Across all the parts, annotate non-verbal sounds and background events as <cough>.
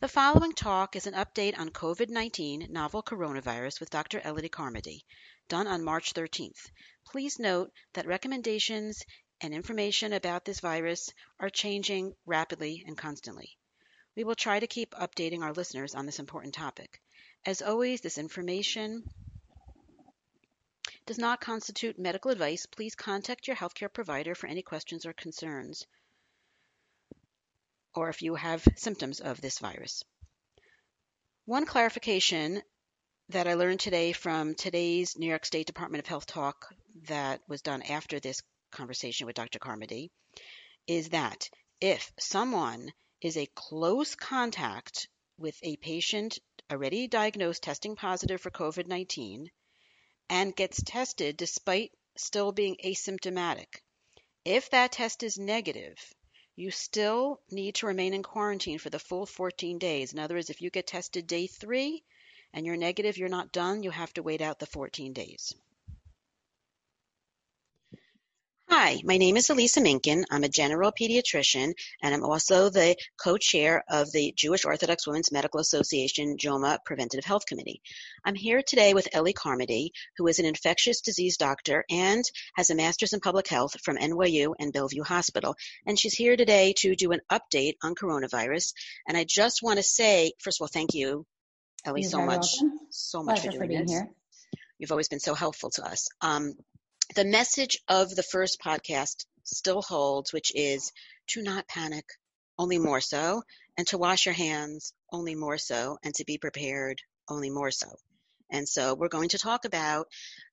The following talk is an update on COVID 19 novel coronavirus with Dr. Elodie Carmody, done on March 13th. Please note that recommendations and information about this virus are changing rapidly and constantly. We will try to keep updating our listeners on this important topic. As always, this information does not constitute medical advice. Please contact your healthcare provider for any questions or concerns, or if you have symptoms of this virus. One clarification that I learned today from today's New York State Department of Health talk that was done after this conversation with Dr. Carmody is that if someone is a close contact with a patient already diagnosed testing positive for COVID 19 and gets tested despite still being asymptomatic, if that test is negative, you still need to remain in quarantine for the full 14 days. In other words, if you get tested day three and you're negative, you're not done, you have to wait out the 14 days. Hi, my name is Elisa Minkin. I'm a general pediatrician, and I'm also the co-chair of the Jewish Orthodox Women's Medical Association JOWMA Preventative Health Committee. I'm here today with Ellie Carmody, who is an infectious disease doctor and has a master's in public health from NYU and Bellevue Hospital. And she's here today to do an update on coronavirus. And I just want to say, first of all, thank you, Ellie, You're so much, welcome. so much Pleasure for for doing being this. here. You've always been so helpful to us. Um, the message of the first podcast still holds, which is to not panic, only more so, and to wash your hands, only more so, and to be prepared, only more so. And so we're going to talk about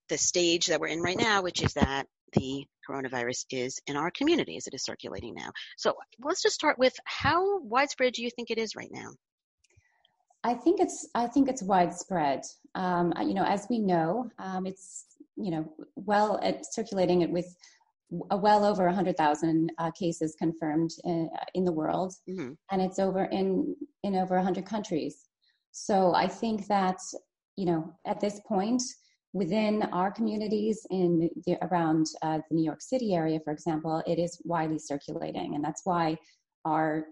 the stage that we're in right now, which is that the coronavirus is in our community as it is circulating now. So let's just start with how widespread do you think it is right now? I think it's I think it's widespread. Um, you know, as we know, um, it's you know well at circulating it with a well over 100,000 uh, cases confirmed in, in the world, hmm and it's over in in over 100 countries. So I think that you know at this point within our communities in the, around uh, the New York City area, for example, it is widely circulating, and that's why our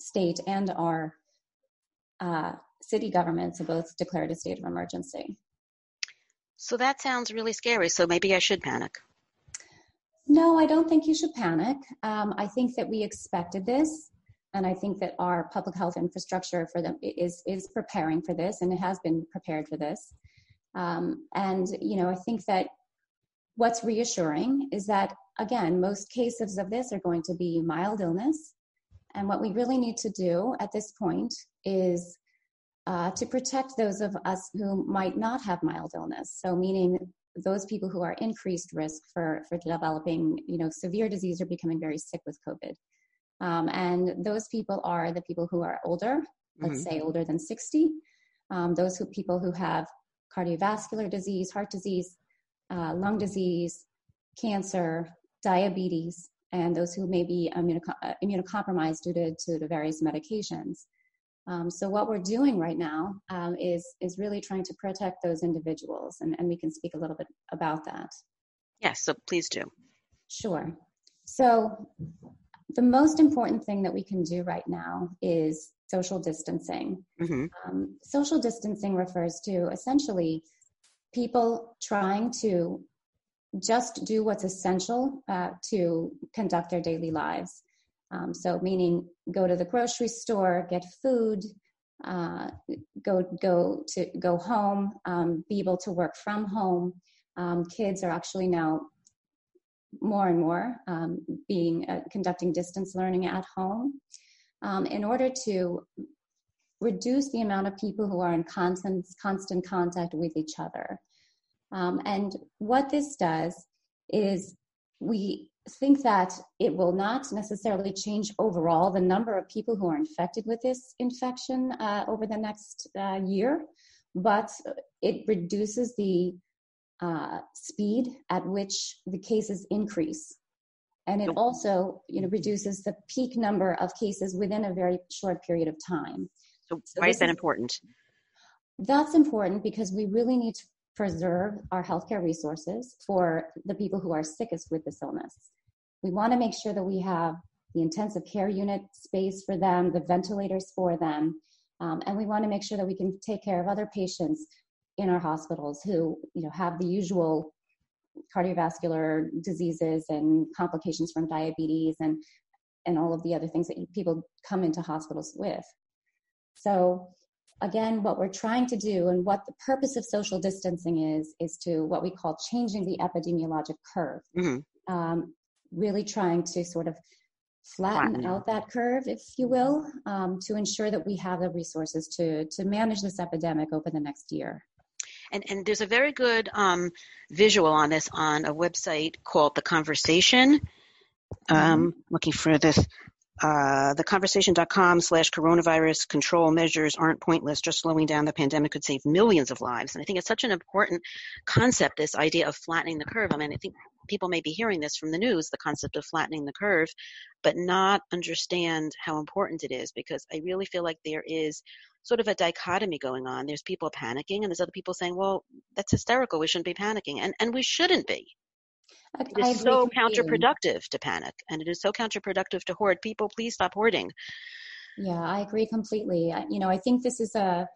state and our uh, city governments have both declared a state of emergency. So that sounds really scary. So maybe I should panic. No, I don't think you should panic. Um, I think that we expected this, and I think that our public health infrastructure for them is is preparing for this, and it has been prepared for this. Um, and you know, I think that what's reassuring is that again, most cases of this are going to be mild illness, and what we really need to do at this point is uh, to protect those of us who might not have mild illness. So, meaning those people who are increased risk for, for developing, you know, severe disease or becoming very sick with COVID. Um, and those people are the people who are older, let's say older than 60, um, those who people who have cardiovascular disease, heart disease, uh, lung disease, cancer, diabetes, and those who may be immunoco- uh, immunocompromised due to, to the various medications. Um, so what we're doing right now um, is is really trying to protect those individuals, and, and we can speak a little bit about that. Yes, so please do. Sure. So the most important thing that we can do right now is social distancing. hmm Um, social distancing refers to essentially people trying to just do what's essential uh, to conduct their daily lives. Um, so, meaning go to the grocery store, get food, uh, go go to go home, um, be able to work from home. Um, kids are actually now more and more um, being uh, conducting distance learning at home um, in order to reduce the amount of people who are in constant constant contact with each other. Um, and what this does is we think that it will not necessarily change overall the number of people who are infected with this infection uh, over the next uh, year, but it reduces the uh, speed at which the cases increase. And it also you know, reduces the peak number of cases within a very short period of time. So, so why is that important? That's important because we really need to preserve our healthcare resources for the people who are sickest with this illness. We want to make sure that we have the intensive care unit space for them, the ventilators for them, um, and we want to make sure that we can take care of other patients in our hospitals who you know have the usual cardiovascular diseases and complications from diabetes and and all of the other things that people come into hospitals with. So again, what we're trying to do and what the purpose of social distancing is, is to what we call changing the epidemiologic curve. Mm-hmm. Um, really trying to sort of flatten, flatten out that curve, if you will, um, to ensure that we have the resources to, to manage this epidemic over the next year. And, and there's a very good um, visual on this on a website called The Conversation. Um, mm-hmm. Looking for this uh, theconversation.com slash coronavirus control measures aren't pointless. Just slowing down the pandemic could save millions of lives. And I think it's such an important concept, this idea of flattening the curve. I mean, I think people may be hearing this from the news, the concept of flattening the curve, but not understand how important it is because I really feel like there is sort of a dichotomy going on. There's people panicking and there's other people saying, well, that's hysterical. We shouldn't be panicking. And, and we shouldn't be. It is so counterproductive to panic, and it is so counterproductive to hoard. People, please stop hoarding. Yeah, I agree completely. You know, I think this is a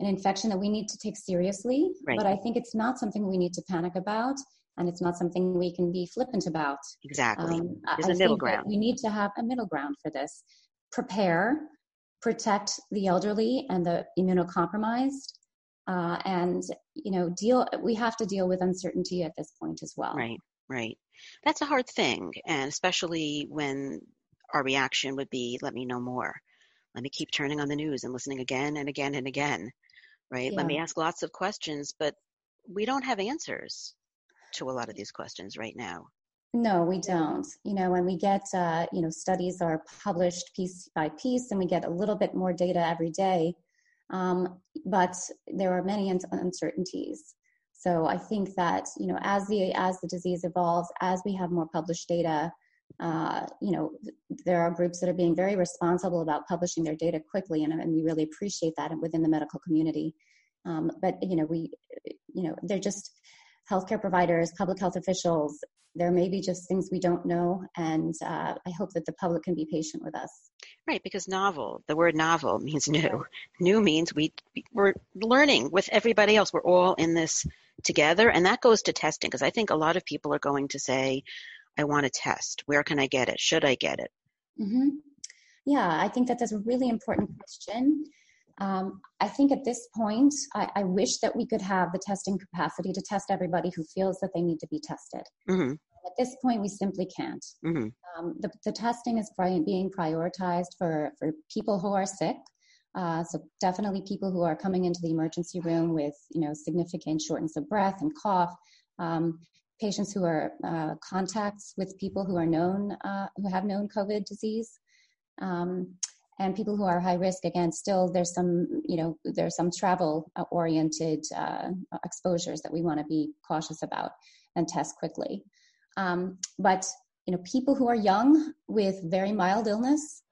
an infection that we need to take seriously, right. but I think it's not something we need to panic about, and it's not something we can be flippant about. Exactly. Um, There's I a middle ground. We need to have a middle ground for this. Prepare, protect the elderly and the immunocompromised, uh, and you know, deal. We have to deal with uncertainty at this point as well. Right. Right. That's a hard thing, and especially when our reaction would be, let me know more. Let me keep turning on the news and listening again and again and again, right? Yeah. Let me ask lots of questions, but we don't have answers to a lot of these questions right now. No, we don't. You know, when we get, uh, you know, studies are published piece by piece and we get a little bit more data every day. Um, but there are many uncertainties. So I think that you know as the as the disease evolves, as we have more published data, uh, you know there are groups that are being very responsible about publishing their data quickly, and, and we really appreciate that within the medical community. Um, but you know we you know they're just healthcare providers, public health officials. There may be just things we don't know, and uh, I hope that the public can be patient with us. Right, because novel, the word novel means new. New means we we're learning with everybody else. We're all in this together. And that goes to testing because I think a lot of people are going to say, I want to test. Where can I get it? Should I get it? Mm-hmm. Yeah, I think that that's a really important question. Um, I think at this point, I, I, wish that we could have the testing capacity to test everybody who feels that they need to be tested. Mm-hmm. At this point, we simply can't. Mm-hmm. Um, the, the, testing is being prioritized for, for people who are sick, uh, so definitely people who are coming into the emergency room with you know significant shortness of breath and cough. Um, patients who are uh, contacts with people who are known uh, who have known COVID disease. Um, and people who are high risk again still there's some you know there's some travel oriented uh, exposures that we want to be cautious about and test quickly um, but you know people who are young with very mild illness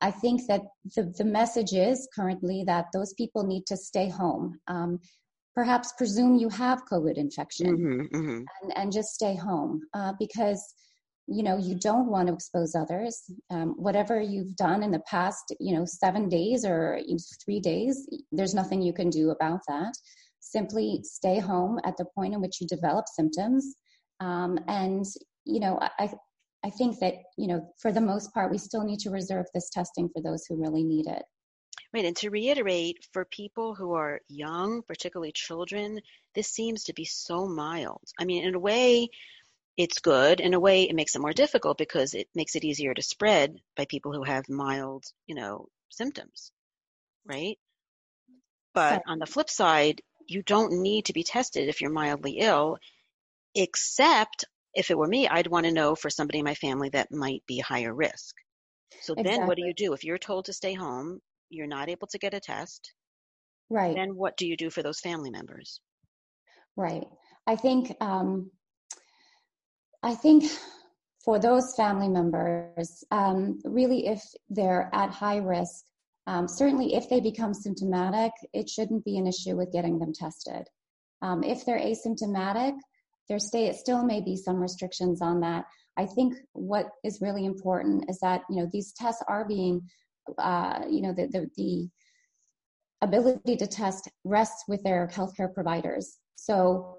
I think that the, the message is currently that those people need to stay home. Um, perhaps presume you have COVID infection mm-hmm, mm-hmm. And, and just stay home uh, because you know you don't want to expose others. Um, whatever you've done in the past, you know, seven days or three days, there's nothing you can do about that. Simply stay home at the point in which you develop symptoms. Um, and you know, I, I think that, you know, for the most part, we still need to reserve this testing for those who really need it. Right. And to reiterate, for people who are young, particularly children, this seems to be so mild. I mean, in a way, it's good. In a way, it makes it more difficult because it makes it easier to spread by people who have mild, you know, symptoms. Right. But on the flip side, you don't need to be tested if you're mildly ill, except if it were me, I'd want to know for somebody in my family that might be higher risk. So exactly. then what do you do? If you're told to stay home, you're not able to get a test. Right. Then what do you do for those family members? Right. I think um, I think for those family members, um, really, if they're at high risk, um, certainly if they become symptomatic, it shouldn't be an issue with getting them tested. Um, if they're asymptomatic, there stay, still may be some restrictions on that. I think what is really important is that you know these tests are being, uh, you know, the, the, the ability to test rests with their healthcare providers. So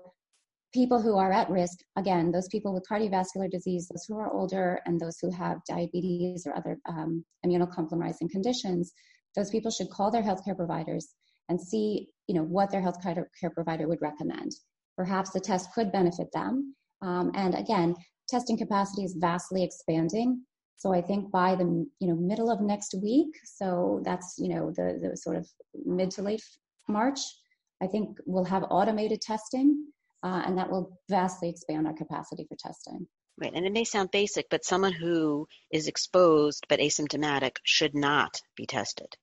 people who are at risk, again, those people with cardiovascular disease, those who are older, and those who have diabetes or other um, immunocompromising conditions, those people should call their healthcare providers and see, you know, what their healthcare provider would recommend. Perhaps the test could benefit them. Um, and again, testing capacity is vastly expanding. So I think by the you know middle of next week, so that's you know the the sort of mid to late March, I think we'll have automated testing, uh, and that will vastly expand our capacity for testing. Right, and it may sound basic, but someone who is exposed but asymptomatic should not be tested.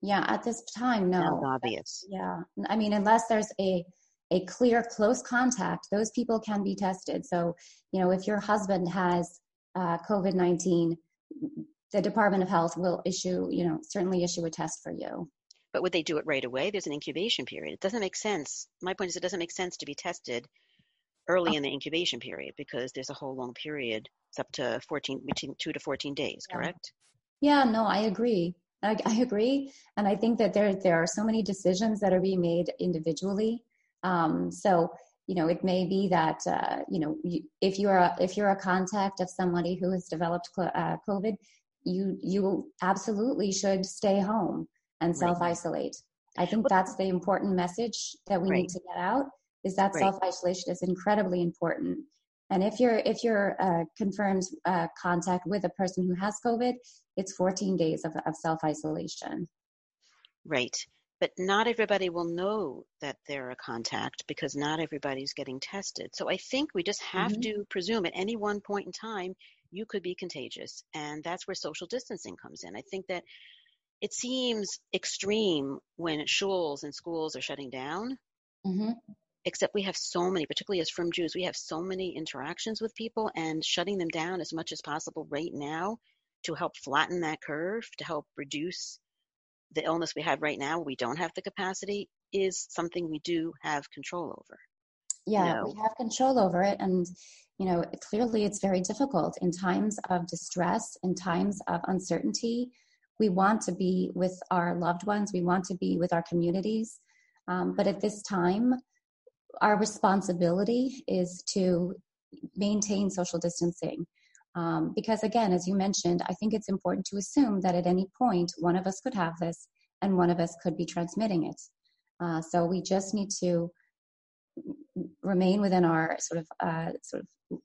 Yeah, at this time, no. Sounds obvious. Yeah, I mean, unless there's a a clear close contact, those people can be tested. So, you know, if your husband has uh, COVID 19, the Department of Health will issue, you know, certainly issue a test for you. But would they do it right away? There's an incubation period. It doesn't make sense. My point is, it doesn't make sense to be tested early in the incubation period because there's a whole long period. It's up to 14, between two to 14 days, yeah. correct? Yeah, no, I agree. I, I, agree. And I think that there, there are so many decisions that are being made individually. Um, so, you know, it may be that, uh, you know, you, if you're a, if you're a contact of somebody who has developed uh, COVID, you, you absolutely should stay home and self isolate. I think that's the important message that we right. need to get out is that right. self isolation is incredibly important. And if you're if you're uh, confirmed uh, contact with a person who has COVID, it's 14 days of, of self isolation. Right. But not everybody will know that they're a contact because not everybody's getting tested. So I think we just have mm-hmm. to presume at any one point in time you could be contagious. And that's where social distancing comes in. I think that it seems extreme when shuls and schools are shutting down. Mm-hmm. Except we have so many, particularly as from Jews, we have so many interactions with people, and shutting them down as much as possible right now to help flatten that curve, to help reduce the illness we have right now, we don't have the capacity, is something we do have control over. Yeah, know? we have control over it. And, you know, clearly it's very difficult in times of distress, in times of uncertainty we want to be with our loved ones, we want to be with our communities. Um, but at this time, our responsibility is to maintain social distancing. Um, because again, as you mentioned, I think it's important to assume that at any point one of us could have this and one of us could be transmitting it. Uh, so we just need to remain within our sort of uh, sort of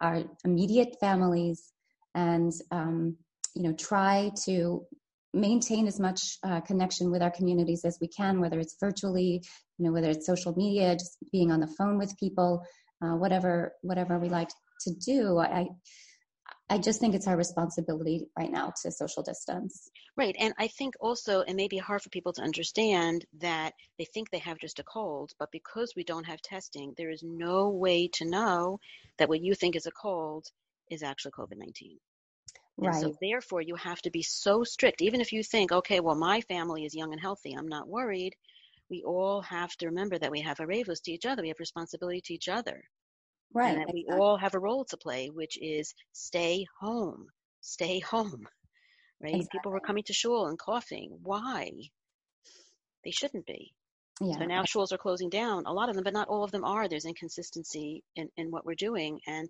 our immediate families and um, you know try to maintain as much uh, connection with our communities as we can, whether it's virtually, you know, whether it's social media, just being on the phone with people, uh, whatever whatever we like to do. I I just think it's our responsibility right now to social distance. Right, and I think also it may be hard for people to understand that they think they have just a cold, but because we don't have testing, there is no way to know that what you think is a cold is actually COVID And right. so therefore you have to be so strict. Even if you think, okay, well my family is young and healthy, I'm not worried. We all have to remember that we have a arevos to each other. We have responsibility to each other. Right. And that exactly. we all have a role to play, which is stay home. Stay home. Right? Exactly. People were coming to shul and coughing. Why? They shouldn't be. Yeah. So now shuls are closing down, a lot of them, but not all of them are. There's inconsistency in, in what we're doing. And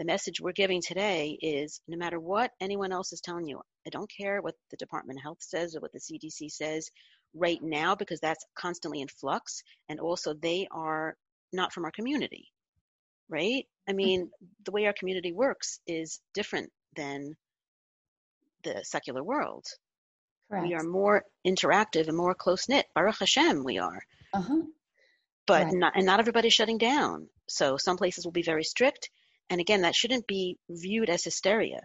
the message we're giving today is no matter what anyone else is telling you, I don't care what the Department of Health says or what the CDC says right now because that's constantly in flux. And also, they are not from our community, right? I mean, mm-hmm. the way our community works is different than the secular world. Correct. We are more interactive and more close knit. Baruch Hashem, we are. Uh-huh. But right. not, and not everybody's shutting down. So some places will be very strict And again, that shouldn't be viewed as hysteria.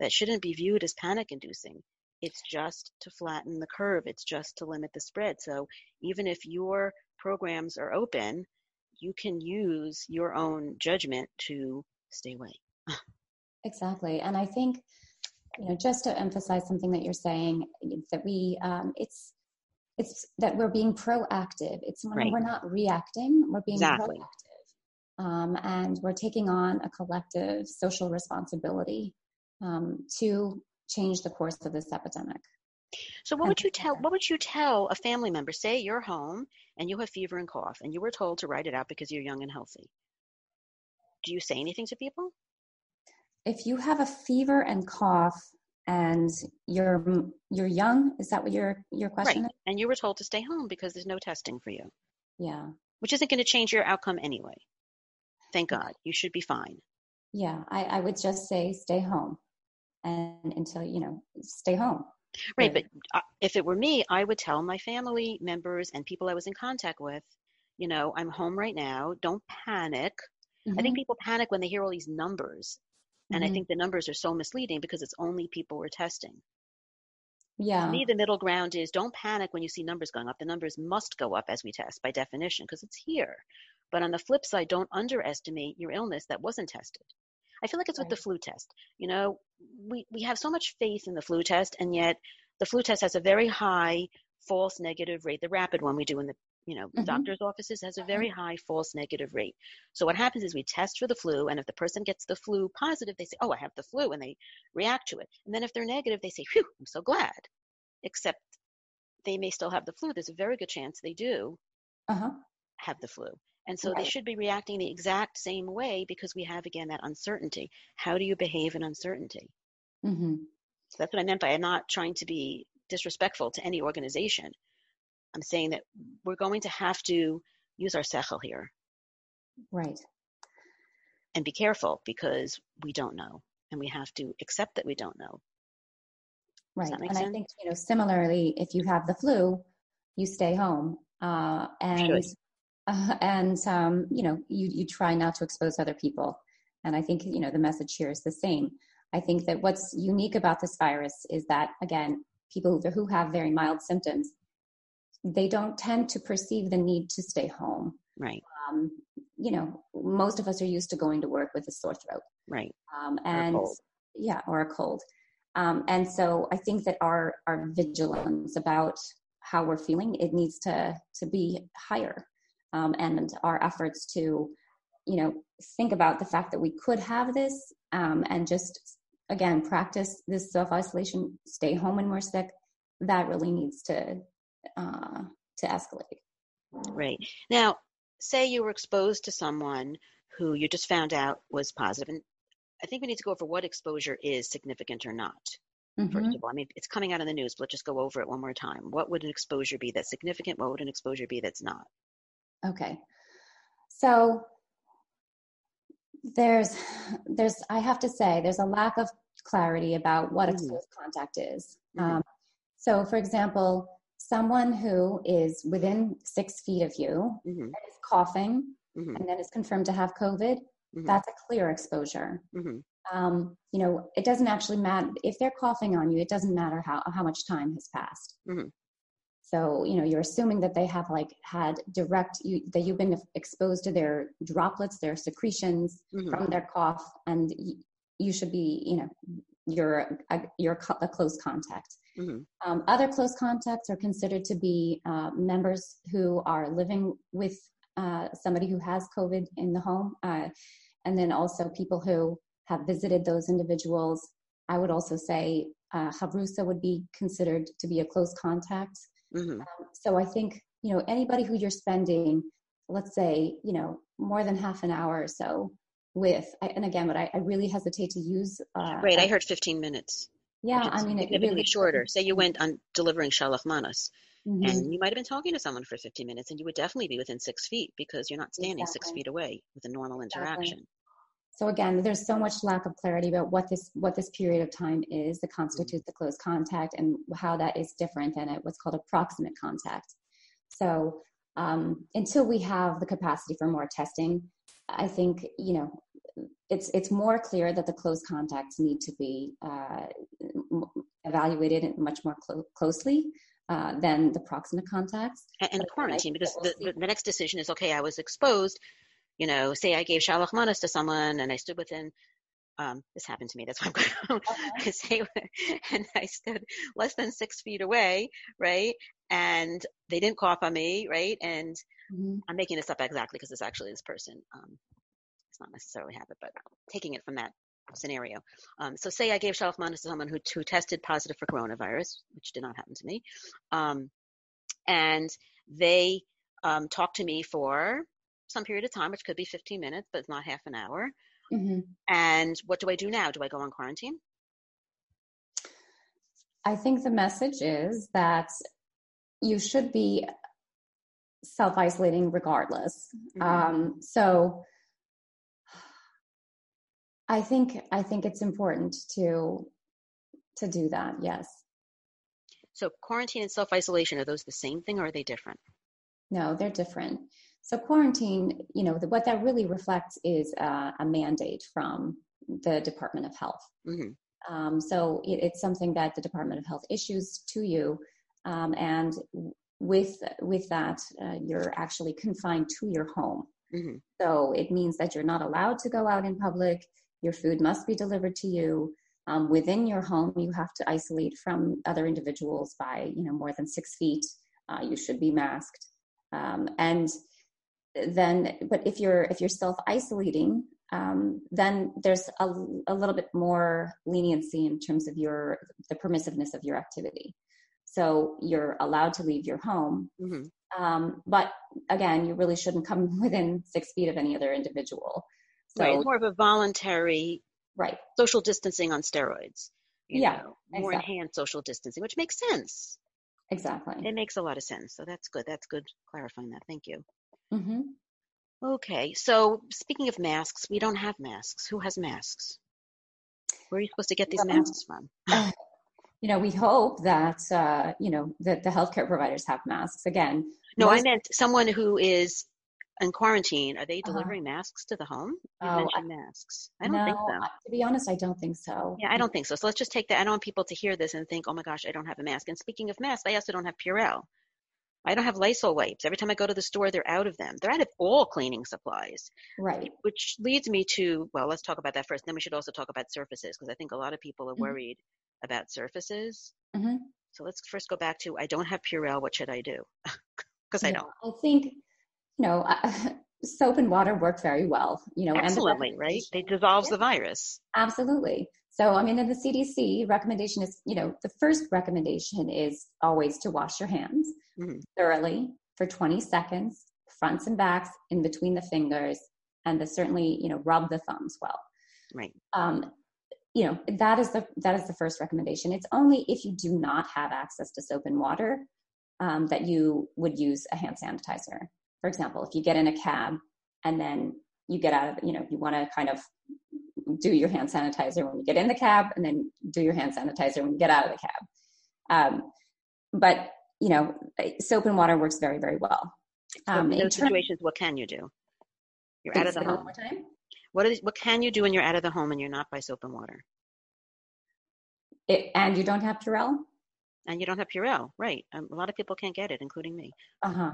That shouldn't be viewed as panic inducing. It's just to flatten the curve. It's just to limit the spread. So even if your programs are open, you can use your own judgment to stay away. exactly. And I think, you know, just to emphasize something that you're saying, that we, um, it's, it's that we're being proactive. It's when right. we're not reacting, we're being exactly. proactive. Um, and we're taking on a collective social responsibility um, to change the course of this epidemic. So what would you tell what would you tell a family member? Say you're home and you have fever and cough and you were told to write it out because you're young and healthy. Do you say anything to people? If you have a fever and cough and you're you're young, is that what your your question right. is? And you were told to stay home because there's no testing for you. Yeah. Which isn't going to change your outcome anyway. Thank God. You should be fine. Yeah, I, I would just say stay home and until you know stay home right but uh, if it were me i would tell my family members and people i was in contact with you know i'm home right now don't panic mm-hmm. i think mm-hmm. people panic when they hear all these numbers and mm-hmm. i think the numbers are so misleading because it's only people we're testing yeah. To me, the middle ground is don't panic when you see numbers going up. The numbers must go up as we test by definition because it's here. But on the flip side, don't underestimate your illness that wasn't tested. I feel like it's right. with the flu test. You know, we, we have so much faith in the flu test, and yet the flu test has a very high false negative rate. The rapid one we do in the you know mm-hmm. doctor's offices has a mm-hmm. very high false negative rate. So what happens is we test for the flu, and if the person gets the flu positive, they say, "Oh, I have the flu," and they react to it. And then if they're negative, they say, "Phew, I'm so glad." Except they may still have the flu. There's a very good chance they do uh-huh. have the flu. And so right. they should be reacting the exact same way because we have, again, that uncertainty. How do you behave in uncertainty? Mm-hmm. So that's what I meant by I'm not trying to be disrespectful to any organization. I'm saying that we're going to have to use our sechel here. Right. And be careful because we don't know. And we have to accept that we don't know. Right. And sense? I think, you know, similarly, if you have the flu, you stay home. Uh, and uh, <laughs> and um, you know you you try not to expose other people. And i think you know the message here is the same. I think that what's unique about this virus is that again people who have very mild symptoms they don't tend to perceive the need to stay home. Right. Um, you know most of us are used to going to work with a sore throat. Right. Um, and or yeah or a cold. Um, and so i think that our our vigilance about how we're feeling it needs to to be higher um, and our efforts to you know think about the fact that we could have this um, and just again practice this self isolation stay home when we're sick that really needs to uh, to escalate. Right. Now say you were exposed to someone who you just found out was positive. and i think we need to go over what exposure is significant or not mm-hmm. first of all i mean it's coming out in the news but let's just go over it one more time. What would an exposure be that's significant? What would an exposure be that's not Okay. So there's there's I have to say there's a lack of clarity about what mm-hmm. exposed contact is. Mm-hmm. Um, so, for example, someone who is within six feet of you mm-hmm. and is coughing mm-hmm. and then is confirmed to have COVID, mm-hmm. that's a clear exposure. Mm-hmm. Um, you know, it doesn't actually matter if they're coughing on you. It doesn't matter how how much time has passed. So, you know, you're assuming that they have like had direct, you, that you've been exposed to their droplets, their secretions mm-hmm. from their cough, and you, you should be, you know, you're a, you're a close contact. Mm-hmm. Um, other close contacts are considered to be uh, members who are living with uh, somebody who has COVID in the home, uh, and then also people who have visited those individuals. I would also say uh, Havrusa would be considered to be a close contact. Mm-hmm. Um, so I think, you know, anybody who you're spending, let's say, you know, more than half an hour or so with, I, and again, but I, I, really hesitate to use. Uh, right, I heard 15 minutes. Yeah, I mean, significantly really, shorter. Say you <laughs> went on delivering shalach manas, mm-hmm. and you might have been talking to someone for 15 minutes, and you would definitely be within six feet because you're not standing exactly. six feet away with a normal interaction. Exactly. So again, there's so much lack of clarity about what this what this period of time is that constitutes the close contact and how that is different than it what's called a proximate contact. So um, until we have the capacity for more testing, I think you know it's it's more clear that the close contacts need to be uh, evaluated much more clo- closely uh, than the proximate contacts. And, and the quarantine, because the, the, the, next decision is okay, I was exposed. You know, say I gave shalach manas to someone and I stood within. Um, this happened to me. That's why I'm going <laughs> to say, <laughs> and I stood less than six feet away, right? And they didn't cough on me, right? And mm-hmm. I'm making this up exactly because it's actually this person. Um, it's not necessarily habit, but taking it from that scenario. Um, so say I gave shalach manas to someone who, who tested positive for coronavirus, which did not happen to me. Um, and they um, talked to me for some period of time, which could be 15 minutes, but not half an hour. Mm-hmm. And what do I do now? Do I go on quarantine? I think the message is that you should be self isolating regardless. Mm-hmm. Um, so I think I think it's important to to do that. Yes. So quarantine and self isolation are those the same thing or are they different? No, they're different. So quarantine, you know, the, what that really reflects is uh, a mandate from the Department of Health. Mm-hmm. Um, so it, it's something that the Department of Health issues to you, um, and with with that, uh, you're actually confined to your home. Mm-hmm. So it means that you're not allowed to go out in public. Your food must be delivered to you. Um, within your home, you have to isolate from other individuals by, you know, more than six feet. Uh, you should be masked. Um, and then, but if you're if you're self isolating, um, then there's a, a little bit more leniency in terms of your the permissiveness of your activity. So you're allowed to leave your home, mm-hmm. um, but again, you really shouldn't come <laughs> within six feet of any other individual. So, right, more of a voluntary right social distancing on steroids. yeah, know, more exactly. enhanced social distancing, which makes sense. Exactly. It makes a lot of sense. So that's good. That's good clarifying that. Thank you. Mm-hmm. Okay. So speaking of masks, we don't have masks. Who has masks? Where are you supposed to get these masks from? <clears throat> you know, we hope that uh, you know that the healthcare providers have masks. Again, no, most- I meant someone who is in quarantine, are they uh-huh. delivering uh-huh. masks to the home? You oh, mentioned I, masks. I don't no, think so. To be honest, I don't think so. Yeah, I don't think so. So let's just take that. I don't want people to hear this and think, oh my gosh, I don't have a mask. And speaking of masks, I also don't have Purell. I don't have Lysol wipes. Every time I go to the store, they're out of them. They're out of all cleaning supplies. Right. Which leads me to, well, let's talk about that first. Then we should also talk about surfaces because I think a lot of people are mm-hmm. worried about surfaces. Mm-hmm. So let's first go back to I don't have Purell. What should I do? <laughs> Because I don't. I think you know, <laughs> soap and water work very well. You know, absolutely, and right? It dissolves yeah, the virus. Absolutely. So, I mean, in the CDC recommendation is, you know, the first recommendation is always to wash your hands mm-hmm. thoroughly for 20 seconds, fronts and backs, in between the fingers, and to certainly, you know, rub the thumbs well. Right. Um, you know, that is the that is the first recommendation. It's only if you do not have access to soap and water um, that you would use a hand sanitizer for example, if you get in a cab and then you get out of, you know, you want to kind of do your hand sanitizer when you get in the cab and then do your hand sanitizer when you get out of the cab. Um, but, you know, soap and water works very, very well. Um, in those situations, what can you do? You're out of the home. What, is, what can you do when you're out of the home and you're not by soap and water? It, and you don't have Purell? And you don't have Purell, right. Um, a lot of people can't get it, including me. Uh-huh.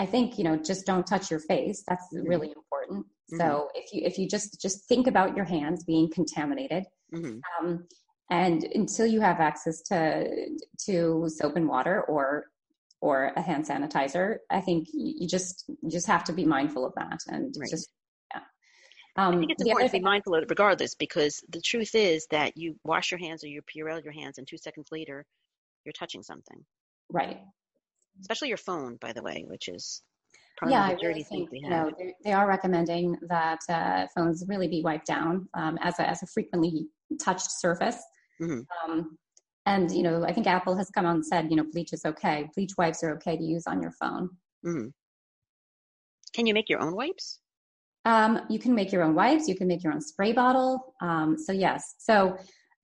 I think you know just don't touch your face. That's mm-hmm. really important. Mm-hmm. So if you if you just just think about your hands being contaminated, mm-hmm. um, and until you have access to to soap and water or or a hand sanitizer, I think you just you just have to be mindful of that and right. just yeah. Um, I think it's important to be mindful of it regardless because the truth is that you wash your hands or you Purell your hands and two seconds later you're touching something. Right especially your phone, by the way, which is probably yeah, I really think you know they are recommending that uh, phones really be wiped down um, as a as a frequently touched surface. Mm-hmm. Um, and you know, I think Apple has come out and said you know bleach is okay. Bleach wipes are okay to use on your phone. Mm-hmm. Can you make your own wipes? Um, you can make your own wipes. You can make your own spray bottle. Um, so yes, so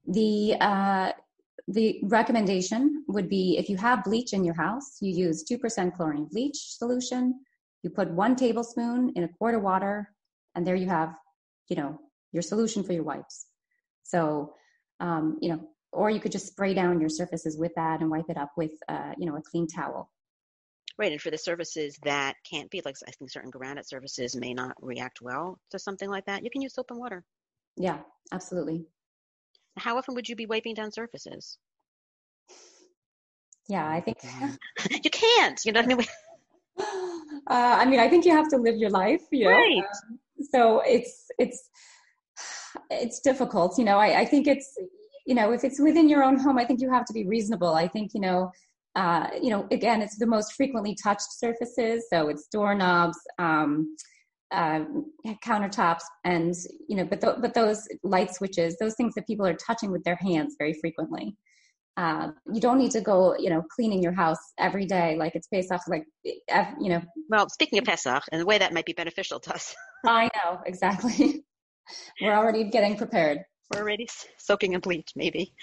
the uh, the recommendation would be if you have bleach in your house, you use 2% chlorine bleach solution. You put one tablespoon in a quart of water, and there you have you know, your solution for your wipes. So, um, you know, or you could just spray down your surfaces with that and wipe it up with, uh, you know, a clean towel. Right, and for the surfaces that can't be, like I think certain granite surfaces may not react well to something like that, you can use soap and water. Yeah, absolutely. How often would you be wiping down surfaces? Yeah, I think <laughs> you can't. You know what I mean? <laughs> Uh, I mean, I think you have to live your life. You know? Right. Um, so it's it's it's difficult. You know, I, I think it's you know if it's within your own home, I think you have to be reasonable. I think you know. Uh, you know, again, it's the most frequently touched surfaces, so it's doorknobs, um, uh, countertops, and you know, but th- but those light switches, those things that people are touching with their hands very frequently. Uh, you don't need to go, you know, cleaning your house every day like it's based off like, you know. Well, speaking of Pesach, and the way that might be beneficial to us. <laughs> I know exactly. <laughs> We're already getting prepared. We're already soaking in bleach, maybe.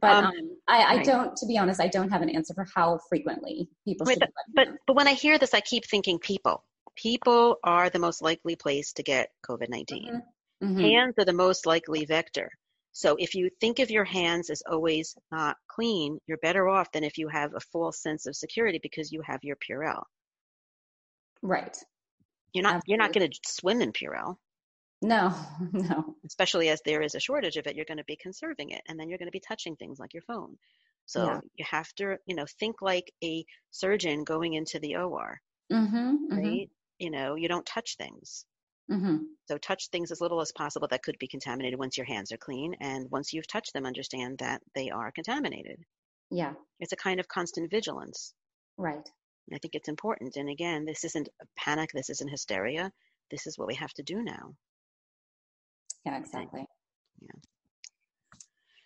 But um, um, I, I right. don't, to be honest, I don't have an answer for how frequently people Wait, should. But, but but when I hear this, I keep thinking people. People are the most likely place to get COVID 19 mm-hmm. mm-hmm. Hands are the most likely vector. So if you think of your hands as always not clean, you're better off than if you have a false sense of security because you have your Purell. Right. You're not Absolutely. you're not going to swim in Purell. No, <laughs> no. Especially as there is a shortage of it, you're going to be conserving it and then you're going to be touching things like your phone. So yeah. you have to, you know, think like a surgeon going into the OR. Mm-hmm, right? Mm-hmm. You know, you don't touch things. Mm-hmm. So touch things as little as possible that could be contaminated once your hands are clean. And once you've touched them, understand that they are contaminated. Yeah. It's a kind of constant vigilance. Right. I think it's important. And again, this isn't a panic, this isn't hysteria. This is what we have to do now. Yeah, exactly. Yeah.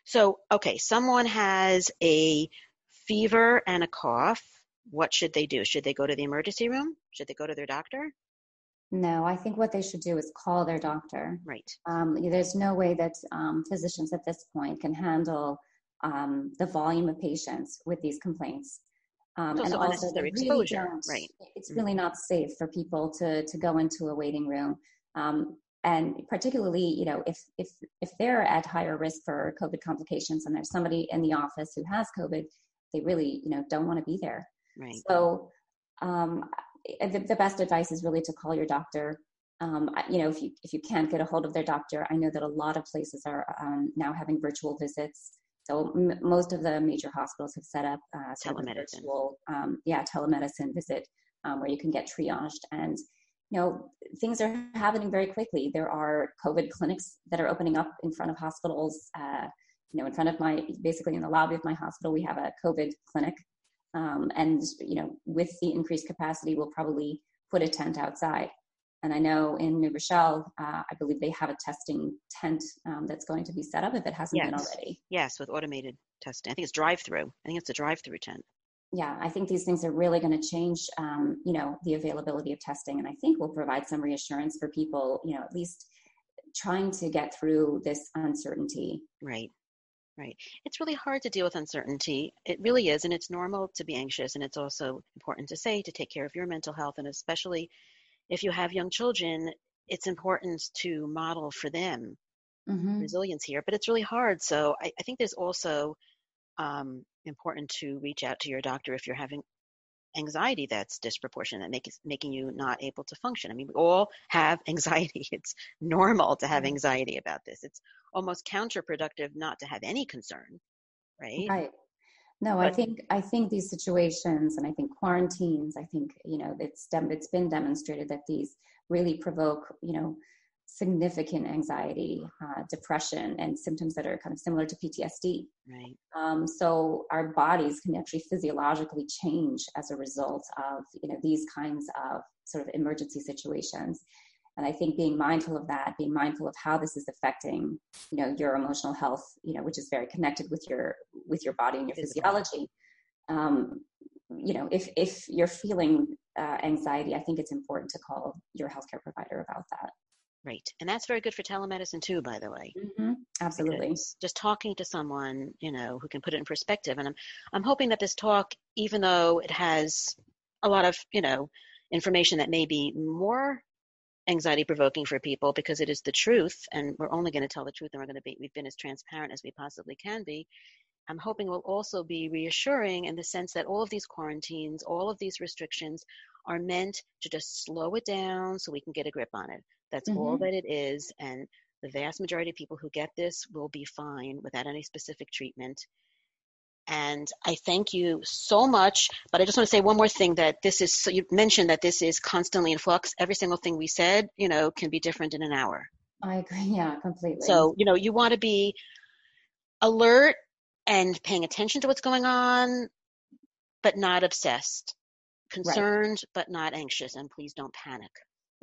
So, okay, someone has a fever and a cough. What should they do? Should they go to the emergency room? Should they go to their doctor? No, I think what they should do is call their doctor. Right. Um, there's no way that um, physicians at this point can handle um, the volume of patients with these complaints. Um, and also, really exposure. Right. It's mm-hmm. really not safe for people to to go into a waiting room. Um, and particularly, you know, if if if they're at higher risk for COVID complications, and there's somebody in the office who has COVID, they really, you know, don't want to be there. Right. So um, the, the, best advice is really to call your doctor. Um, you know, if you if you can't get a hold of their doctor, I know that a lot of places are um, now having virtual visits. So m- most of the major hospitals have set up uh, telemedicine. Virtual, um, yeah, telemedicine visit um, where you can get triaged, and you know things are happening very quickly. There are COVID clinics that are opening up in front of hospitals. Uh, you know, in front of my basically in the lobby of my hospital, we have a COVID clinic um, and you know, with the increased capacity, we'll probably put a tent outside. And I know in New Rochelle, uh, I believe they have a testing tent um, that's going to be set up if it hasn't yes. been already. Yes, with automated testing. I think it's drive-through. I think it's a drive-through tent. Yeah, I think these things are really going to change, um, you know, the availability of testing, and I think will provide some reassurance for people, you know, at least trying to get through this uncertainty. Right. Right. It's really hard to deal with uncertainty. It really is. And it's normal to be anxious. And it's also important to say to take care of your mental health. And especially if you have young children, it's important to model for them mm-hmm. resilience here. But it's really hard. So I, I think there's also um, important to reach out to your doctor if you're having anxiety that's disproportionate, make, making you not able to function. I mean, we all have <laughs> anxiety. It's normal to have mm-hmm. anxiety about this. It's almost counterproductive not to have any concern, right? Right. No, but, I think I think these situations, and I think quarantines. I think you know it's it's been demonstrated that these really provoke you know significant anxiety, uh, depression, and symptoms that are kind of similar to PTSD. Right. Um, so our bodies can actually physiologically change as a result of you know these kinds of sort of emergency situations. And I think being mindful of that, being mindful of how this is affecting you know your emotional health, you know, which is very connected with your with your body and your physiology. Um, you know, if if you're feeling uh, anxiety, I think it's important to call your healthcare provider about that. Right. And that's very good for telemedicine too, by the way. Mm-hmm. Absolutely. Because just talking to someone, you know, who can put it in perspective. And I'm, I'm hoping that this talk, even though it has a lot of, you know, information that may be more anxiety provoking for people because it is the truth and we're only going to tell the truth and we're going to be we've been as transparent as we possibly can be i'm hoping will also be reassuring in the sense that all of these quarantines all of these restrictions are meant to just slow it down so we can get a grip on it that's mm-hmm. all that it is and the vast majority of people who get this will be fine without any specific treatment and I thank you so much. But I just want to say one more thing that this is, so you mentioned that this is constantly in flux. Every single thing we said, you know, can be different in an hour. I agree. <laughs> Yeah, completely. So, you know, you want to be alert and paying attention to what's going on, but not obsessed, concerned, right. but not anxious. And please don't panic.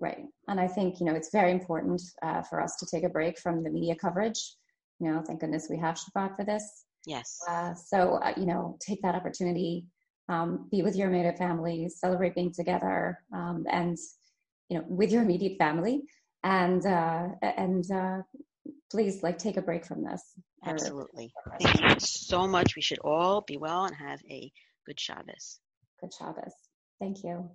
Right. And I think, you know, it's very important uh, for us to take a break from the media coverage. You know, thank goodness we have Shabbat for this. Yes. Uh, so, uh, you know, take that opportunity, um, be with your immediate family, celebrate being together, um, and, you know, with your immediate family. And, uh, and, uh, please like take a break from this. Absolutely. Thank you so much. We should all be well and have a good Shabbos. Good Shabbos. Thank you.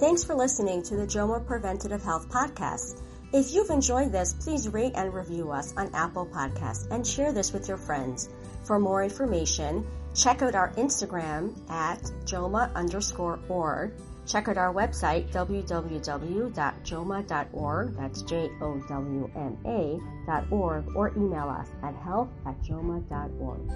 Thanks for listening to the JOWMA Preventative Health Podcast. If you've enjoyed this, please rate and review us on Apple Podcasts and share this with your friends. For more information, check out our Instagram at jowma underscore org. Check out our website, www.jowma.org, that's J-O-W-M-A dot org, or email us at health at jowma.org.